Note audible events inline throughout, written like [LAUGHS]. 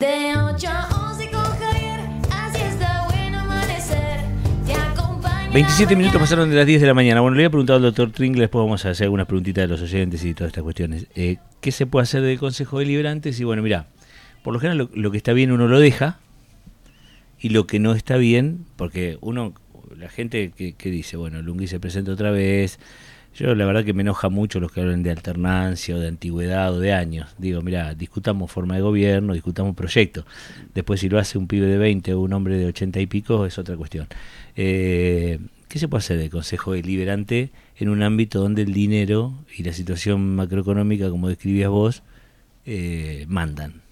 De 8 a 11 con Javier, así está bueno amanecer. Te acompaña. 27 minutos pasaron de las 10 de la mañana. Bueno, le había preguntado al doctor Tringle, después vamos a hacer algunas preguntitas de los oyentes y todas estas cuestiones. Eh, ¿Qué se puede hacer del Consejo Deliberante? Y bueno, mira, por lo general lo, lo que está bien uno lo deja y lo que no está bien, porque uno, la gente que, que dice, bueno, Lungui se presenta otra vez. Yo la verdad que me enoja mucho los que hablan de alternancia o de antigüedad o de años. Digo, mira, discutamos forma de gobierno, discutamos proyectos. Después si lo hace un pibe de 20 o un hombre de 80 y pico es otra cuestión. Eh, ¿Qué se puede hacer del Consejo Deliberante en un ámbito donde el dinero y la situación macroeconómica, como describías vos, eh, mandan?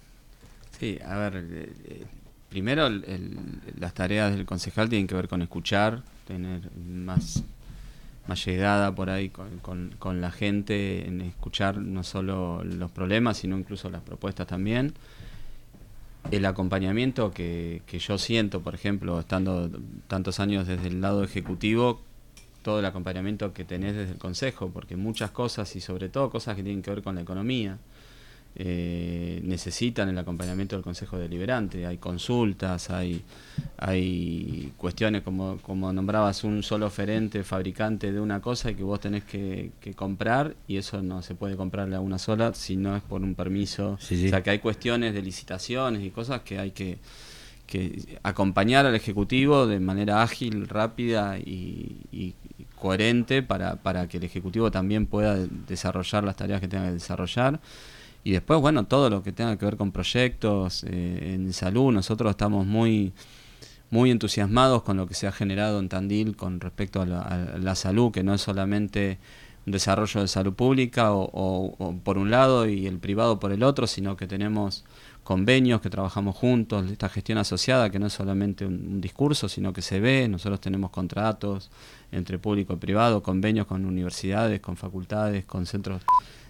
Sí, a ver, eh, eh, primero el- las tareas del concejal tienen que ver con escuchar, tener más, más llegada por ahí con, con- con la gente, en escuchar no solo los problemas, sino incluso las propuestas también. El acompañamiento que, que yo siento, por ejemplo, estando tantos años desde el lado ejecutivo, todo el acompañamiento que tenés desde el Consejo, porque muchas cosas y sobre todo cosas que tienen que ver con la economía, eh, necesitan el acompañamiento del Consejo Deliberante. Hay consultas, hay, hay cuestiones como, como nombrabas un solo oferente, fabricante de una cosa y que vos tenés que, que comprar y eso no se puede comprarle a una sola si no es por un permiso. Sí, sí. O sea que hay cuestiones de licitaciones y cosas que hay que, que acompañar al Ejecutivo de manera ágil, rápida y, y coherente para, para que el Ejecutivo también pueda desarrollar las tareas que tenga que desarrollar. Y después, bueno, todo lo que tenga que ver con proyectos eh, en salud, nosotros estamos muy muy entusiasmados con lo que se ha generado en Tandil con respecto a la, salud, que no es solamente un desarrollo de salud pública o, o- por un lado y el privado por el otro, sino que tenemos convenios, que trabajamos juntos, esta gestión asociada, que no es solamente un discurso, sino que se ve, nosotros tenemos contratos entre público y privado, convenios con universidades, con facultades, con centros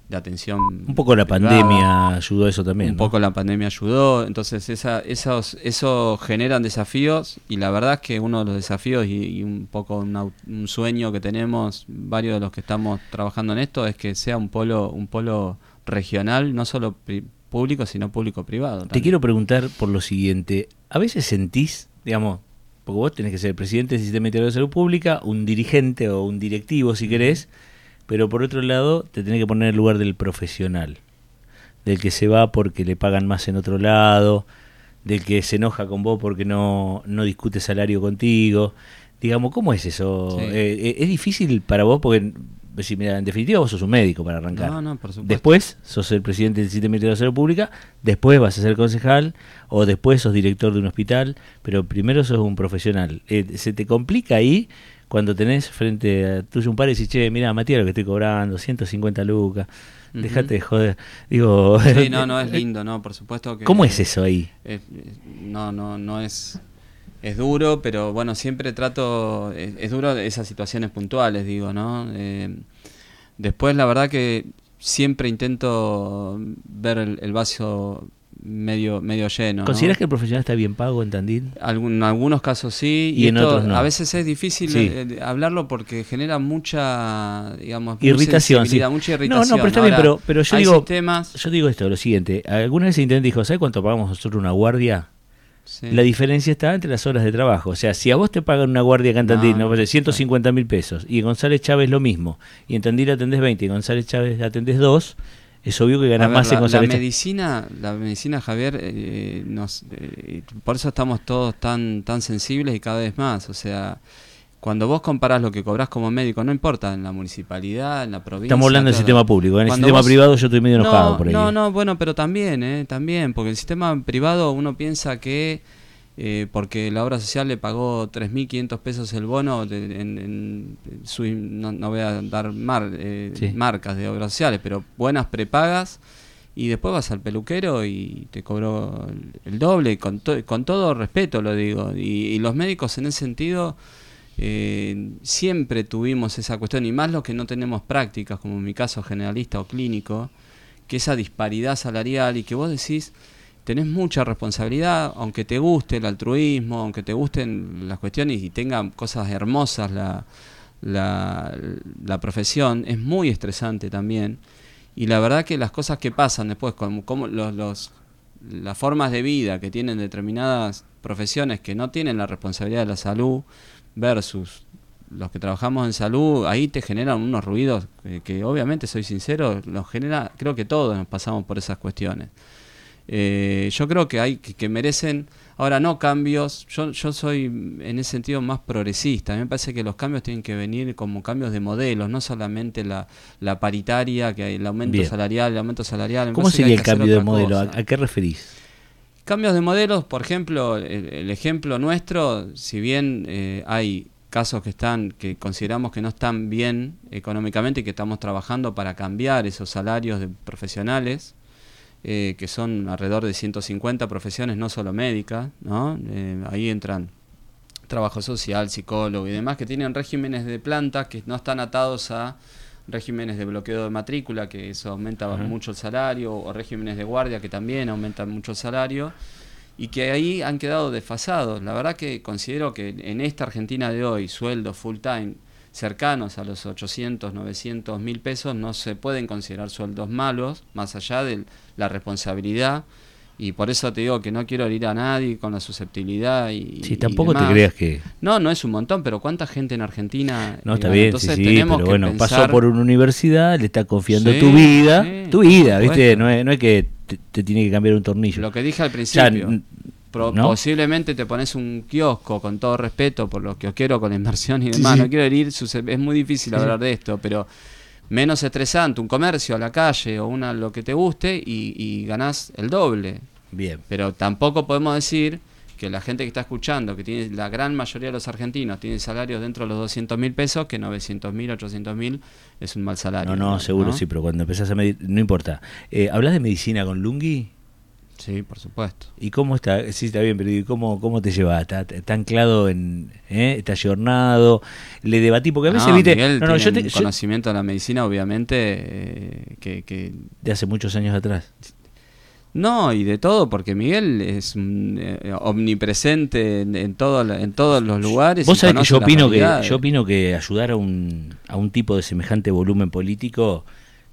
de atención. Un poco la privada. pandemia ayudó a eso también. Un ¿no? poco la pandemia ayudó, entonces esa, esos, eso generan desafíos y la verdad es que uno de los desafíos y, y un poco una- un sueño que tenemos varios de los que estamos trabajando en esto es que sea un polo, un polo regional, no solo público, sino público-privado. Te quiero preguntar por lo siguiente. ¿A veces sentís, digamos, porque vos tenés que ser el presidente del Sistema Integral de Salud Pública, un dirigente o un directivo si querés, pero por otro lado te tenés que poner en el lugar del profesional, del que se va porque le pagan más en otro lado, del que se enoja con vos porque no, no discute salario contigo. Digamos, ¿cómo es eso? Sí. Eh, eh, ¿Es difícil para vos? Porque, si, mira, en definitiva vos sos un médico para arrancar. No, no, por supuesto. Después sos el presidente del Sistema Integral de Salud Pública, después vas a ser concejal o después sos director de un hospital, pero primero sos un profesional. Eh, ¿Se te complica ahí cuando tenés frente a tuyo un par y decís, che, mira, Matías, lo que estoy cobrando, 150 lucas, Ujú. dejate de joder? Digo, Sí, [LAUGHS] no, no, es lindo, no, por supuesto que... ¿cómo es eso ahí? No, no, no es, es duro, pero bueno, siempre trato, es, es duro esas situaciones puntuales, digo, ¿no? Eh, después, la verdad que siempre intento ver el, el vaso medio, medio lleno. ¿no? ¿Consideras que el profesional está bien pago en Tandil? Algún- en algunos casos sí, Y en esto otros no. A veces es difícil Sí. eh, hablarlo porque genera mucha, digamos, Irritación, sí. mucha No, irritación. no, pero está bien, pero- pero yo digo- sistemas, Yo digo esto, lo siguiente, alguna vez el intendente dijo, ¿sabes cuánto pagamos nosotros una guardia? sí. La diferencia está entre las horas de trabajo. O sea, si a vos te pagan una guardia acá en Tandil, No, no, no, Pues, 150 mil pesos, y en González Chávez lo mismo, y en Tandil atendés 20 y en González Chávez atendés 2, es obvio que ver, más la, en la González Chávez. medicina, la medicina, Javier, eh, nos, eh, por eso estamos todos tan, tan sensibles y cada vez más. O sea, cuando vos comparás lo que cobrás como médico, no importa en la municipalidad, en la provincia. Estamos hablando del sistema público. En el sistema vos- privado yo estoy medio enojado no, por ahí. No, no, bueno, pero también, ¿eh? También, porque el sistema privado uno piensa que eh, porque la obra social le pagó 3.500 pesos el bono, de- en, en su- no, no voy a dar mar- eh, Sí. marcas de obras sociales, pero buenas prepagas, y después vas al peluquero y te cobró el, doble, con, to- con todo respeto lo digo, y, y los médicos en ese sentido... eh, siempre tuvimos esa cuestión, y más los que no tenemos prácticas, como en mi caso generalista o clínico, que esa disparidad salarial y que vos decís, tenés mucha responsabilidad, aunque te guste el altruismo, aunque te gusten las cuestiones y tengan cosas hermosas la, la, profesión, es muy estresante también. Y la verdad que las cosas que pasan después, como, como los, los, las formas de vida que tienen determinadas profesiones que no tienen la responsabilidad de la salud versus los que trabajamos en salud, ahí te generan unos ruidos que, que obviamente, soy sincero, los genera, creo que todos nos pasamos por esas cuestiones. Eh, yo creo que hay que, que merecen, ahora no cambios, yo, yo soy en ese sentido más progresista, a mí me parece que los cambios tienen que venir como cambios de modelos, no solamente la, la paritaria, que hay el aumento Bien. salarial, el aumento salarial. me ¿Cómo sería el cambio de modelo? ¿A, qué referís? Cambios de modelos, por ejemplo, el, el ejemplo nuestro, si bien eh, hay casos que están que consideramos que no están bien económicamente y que estamos trabajando para cambiar esos salarios de profesionales, eh, que son alrededor de 150 profesiones, no solo médicas, ¿no? Eh, ahí entran trabajo social, psicólogo y demás, que tienen regímenes de planta que no están atados a regímenes de bloqueo de matrícula, que eso aumenta mucho el salario, o regímenes de guardia, que también aumentan mucho el salario, y que ahí han quedado desfasados. La verdad que considero que en esta Argentina de hoy, sueldos full time cercanos a los 800, 900 mil pesos no se pueden considerar sueldos malos, más allá de la responsabilidad. Y por eso te digo que no quiero herir a nadie con la susceptibilidad y. Y tampoco te creas que... No, no es un montón, pero ¿cuánta gente en Argentina? No, está bien, sí, entonces sí, tenemos pero que bueno, pasó pensar- por una universidad, le está confiando Sí, tu vida, sí, tu vida, ¿viste? No es, no es que te, te tiene que cambiar un tornillo. Lo que dije al principio. Pro- ¿no? Posiblemente te pones un kiosco, con todo respeto por lo que os quiero con la inversión y demás. sí. No quiero herir, es muy difícil hablar de esto, pero menos estresante, un comercio a la calle o una lo que te guste y, y ganás el doble. Bien. Pero tampoco podemos decir que la gente que está escuchando, que tiene la gran mayoría de los argentinos, tiene salarios dentro de los 200 mil pesos, que 900 mil, 800 mil es un mal salario. No, no, seguro ¿no? sí, pero cuando empezás a medir, no importa. Eh, ¿Hablas de medicina con Lungi? Sí, por supuesto. ¿Y cómo está? Sí, está bien, pero ¿y cómo, cómo te llevas? ¿Está, está anclado en. Eh? ¿Está ayornado? Le debatí, porque a veces, No, viste. Miguel no, no, tiene yo te. un yo- conocimiento de la medicina, obviamente, eh, que, que- de hace muchos años atrás. No, y de todo, porque Miguel es eh, omnipresente en, en, todo en todos los lugares. Vos sabés que yo opino que, yo opino que ayudar a un, a un tipo de semejante volumen político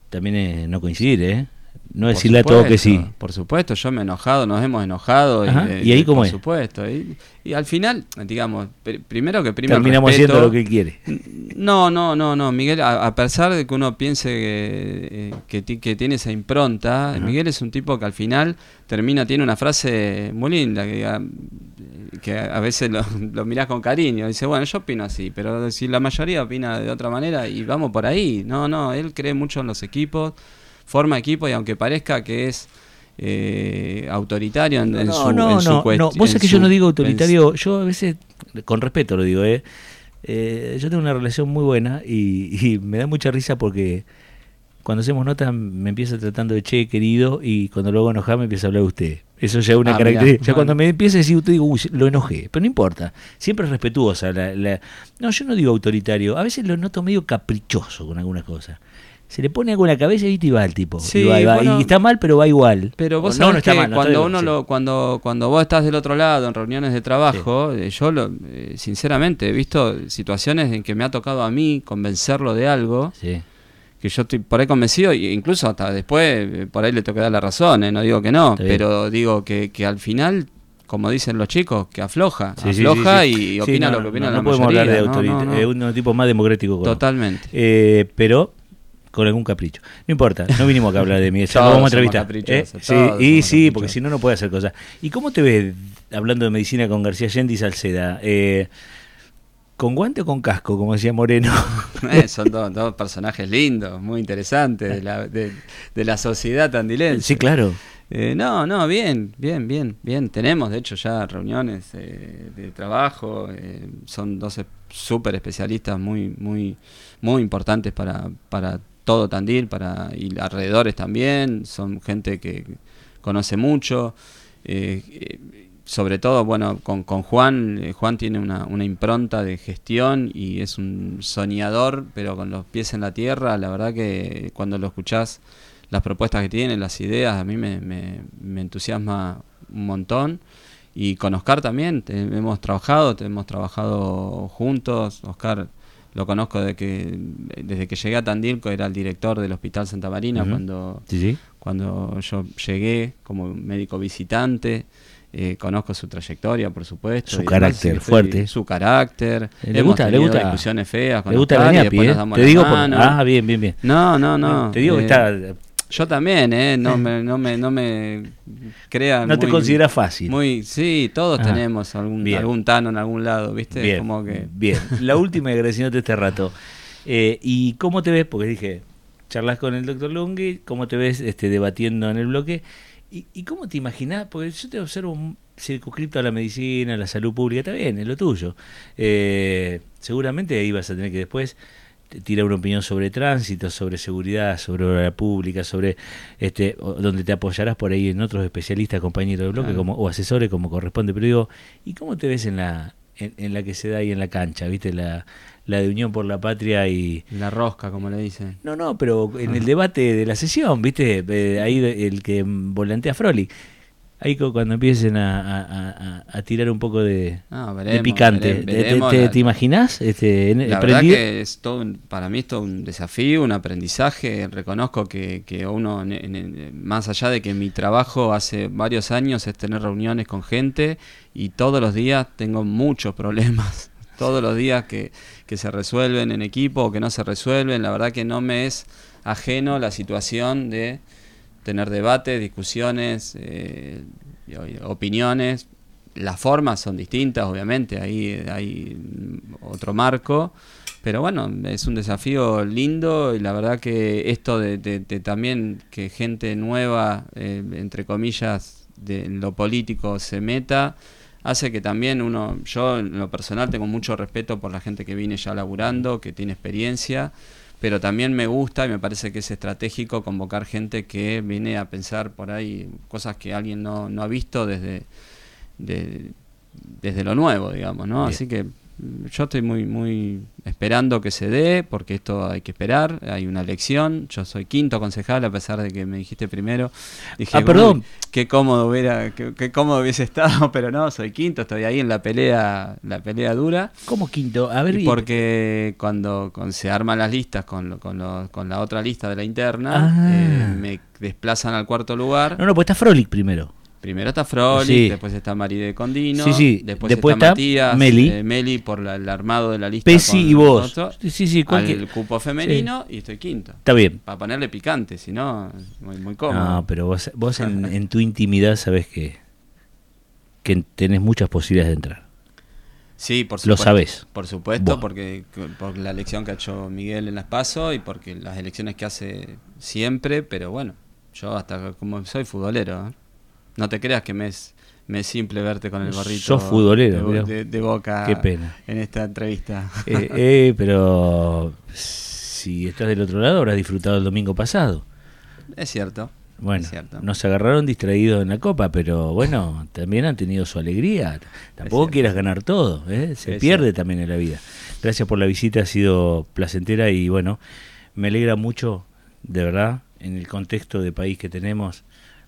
también es no coincidir, ¿eh? No Por decirle a todo que sí. Por supuesto, yo me he enojado, nos hemos enojado. Ajá, ¿y ahí cómo por es? supuesto. Y, y al final, digamos, pr- primero que primero. Terminamos haciendo lo que quiere. No, no, no, no, Miguel, a, a pesar de que uno piense que, eh, que, que tiene esa impronta, Ajá. Miguel es un tipo que al final termina, tiene una frase muy linda, que, que a veces lo, [LAUGHS] lo mirás con cariño, dice, bueno, yo opino así, pero si la mayoría opina de otra manera y vamos por ahí, no, no, él cree mucho en los equipos, forma equipo y aunque parezca que es eh, autoritario en, en no, su, no, en su no, no. Vos sabés que yo no digo autoritario, yo a veces, con respeto lo digo, ¿eh? Eh, yo tengo una relación muy buena y, y me da mucha risa porque cuando hacemos notas me empieza tratando de che, querido, y cuando luego enojar me empieza a hablar de usted. Eso ya es una Ah, característica. mirá, Ya bueno. cuando me empieza a decir usted, digo, uy, lo enojé. Pero no importa. Siempre es respetuosa. La, la- No, yo no digo autoritario. A veces lo noto medio caprichoso con algunas cosas. Se le pone algo en la cabeza ¿viste? y va el tipo. Sí, y, va, y va. bueno. Y está mal, pero va igual. Pero vos sabés no, no está que mal, no cuando está uno bien, sí. lo, cuando, cuando vos estás del otro lado en reuniones de trabajo, eh, yo lo, eh, sinceramente he visto situaciones en que me ha tocado a mí convencerlo de algo Sí. que yo estoy por ahí convencido e incluso hasta después eh, por ahí le tengo que dar la razón, eh, no digo que no, pero digo que, que al final como dicen los chicos, que afloja, Sí, afloja sí, sí. y opina no, lo que opina no, la no podemos mayoría. hablar de no. eh, un tipo más democrático. Totalmente. Eh, pero con algún capricho. No importa, no vinimos acá a hablar de lo Todos vamos a entrevistar. ¿eh? Sí, y sí, porque si no, no puede hacer cosas. ¿Y cómo te ves hablando de medicina con García Allende y Salceda? Eh, ¿Con guante o con casco, como decía Moreno? [LAUGHS] Eh, son dos, dos personajes lindos, muy interesantes de la, de, de la sociedad tandilense. sí, claro. Eh, no, no, bien, bien, bien, bien. Tenemos, de hecho, ya reuniones eh, de trabajo. eh, son dos súper especialistas muy, muy, muy importantes para, para todo Tandil, para y alrededores también. Son gente que conoce mucho. eh, sobre todo, bueno, con, con Juan, eh, Juan tiene una, una impronta de gestión y es un soñador, pero con los pies en la tierra. La verdad que cuando lo escuchás, las propuestas que tiene, las ideas, a mí me, me- entusiasma un montón. Y con Oscar también, hemos trabajado, te- hemos trabajado juntos. Oscar lo conozco de que, desde que llegué a Tandil, que era el director del Hospital Santa Marina, cuando, Sí, sí. cuando yo llegué como médico visitante. eh, conozco su trayectoria, por supuesto. Su carácter estoy- fuerte. Su carácter. Le Hemos gusta, le gusta. discusiones feas con Le gusta la ñapi, ¿eh? Te digo por... Ah, bien, bien, bien. No, no, no. Te digo que eh, está... Yo también, ¿eh? No me, no me, no me crean. No te consideras fácil. Muy, sí, todos Ah, tenemos algún, bien. algún tano en algún lado, ¿viste? Bien, Como que. bien. La última y agradeciéndote este rato. Eh, ¿Y cómo te ves? Porque dije, charlas con el doctor Lungi, ¿cómo te ves este, debatiendo en el bloque? ¿Y, y cómo te imaginás? Porque yo te observo un- circunscripto a la medicina, a la salud pública, está bien, es lo tuyo. Eh, seguramente ahí vas a tener que después t- tirar una opinión sobre tránsito, sobre seguridad, sobre obra pública, sobre este donde te apoyarás por ahí en otros especialistas, compañeros de bloque Claro. como, o asesores como corresponde. Pero digo, ¿y cómo te ves en la, en, en la que se da ahí en la cancha? ¿Viste? La, la de Unión por la Patria y... La rosca, como le dicen. No, no, pero en el debate de la sesión, ¿viste? Eh, ahí el que volantea Froli. Ahí cu- cuando empiecen a, a- a- a tirar un poco de, picante. vere- ¿Te- veremos te, la- te imaginás? Este, La verdad que es todo un- para mí es todo un desafío, un aprendizaje. Reconozco que, que uno, en- en- más allá de que mi trabajo hace varios años es tener reuniones con gente y todos los días tengo muchos [LAUGHS] problemas. Todos los días que, que se resuelven en equipo o que no se resuelven. La verdad que no me es ajeno la situación de tener debates, discusiones, eh, y opiniones. Las formas son distintas, obviamente, ahí hay otro marco, pero bueno, es un desafío lindo y la verdad que esto de, también que gente nueva, eh, entre comillas, de lo político se meta, hace que también uno, yo en lo personal tengo mucho respeto por la gente que viene ya laburando, que tiene experiencia, pero también me gusta y me parece que es estratégico convocar gente que viene a pensar por ahí cosas que alguien no, no ha visto desde, de- desde lo nuevo, digamos, ¿no? Bien. Así que yo estoy muy, muy esperando que se dé, porque esto hay que esperar, hay una elección, yo soy quinto concejal, a pesar de que me dijiste primero. Dije, Ah, "Uy, perdón. Qué cómodo hubiera, qué, qué cómodo hubiese [LAUGHS] estado, pero no, soy quinto, estoy ahí en la pelea, la pelea dura. ¿Cómo quinto? A ver, Y porque cuando, con- se arman las listas con, lo- con, lo- con la otra lista de la interna, Ah. eh, me desplazan al cuarto lugar. No, no, pues está Frolic primero. Primero está Froli, Sí. después está Maride Condino, Sí, sí. después, Después está, está Matías, Meli. eh, Meli por la- el armado de la lista. Pesi y vos. nosotros, Sí, sí, cualquier- al cupo femenino y estoy quinto. Está bien. Para ponerle picante, si no, muy, muy cómodo. No, pero vos, vos en, [LAUGHS] en tu intimidad sabés que, que tenés muchas posibilidades de entrar. Sí, por Lo supuesto. sabés. Por supuesto, porque por la elección que ha hecho Miguel en las PASO y porque las elecciones que hace siempre, pero bueno, yo hasta como soy futbolero, ¿eh? No te creas que me es, me es simple verte con el gorrito Sos futbolero, de, de- de boca Qué pena. en esta entrevista. Eh, eh, pero si estás del otro lado, habrás disfrutado el domingo pasado. es cierto. Bueno, nos agarraron distraídos en la copa, pero bueno, también han tenido su alegría. Tampoco quieras ganar todo, ¿eh? se Es pierde cierto. también en la vida. Gracias por la visita, ha sido placentera y bueno, me alegra mucho, de verdad, en el contexto de país que tenemos,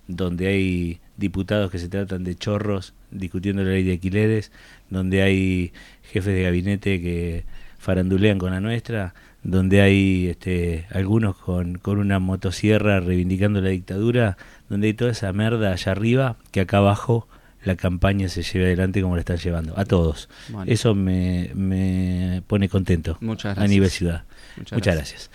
donde hay diputados que se tratan de chorros discutiendo la ley de alquileres, donde hay jefes de gabinete que farandulean con la nuestra, donde hay este, algunos con, con una motosierra reivindicando la dictadura, donde hay toda esa merda allá arriba, que acá abajo la campaña se lleve adelante como la están llevando, a todos. Bueno. Eso me, me pone contento Muchas a gracias. nivel ciudad. Muchas Muchas gracias.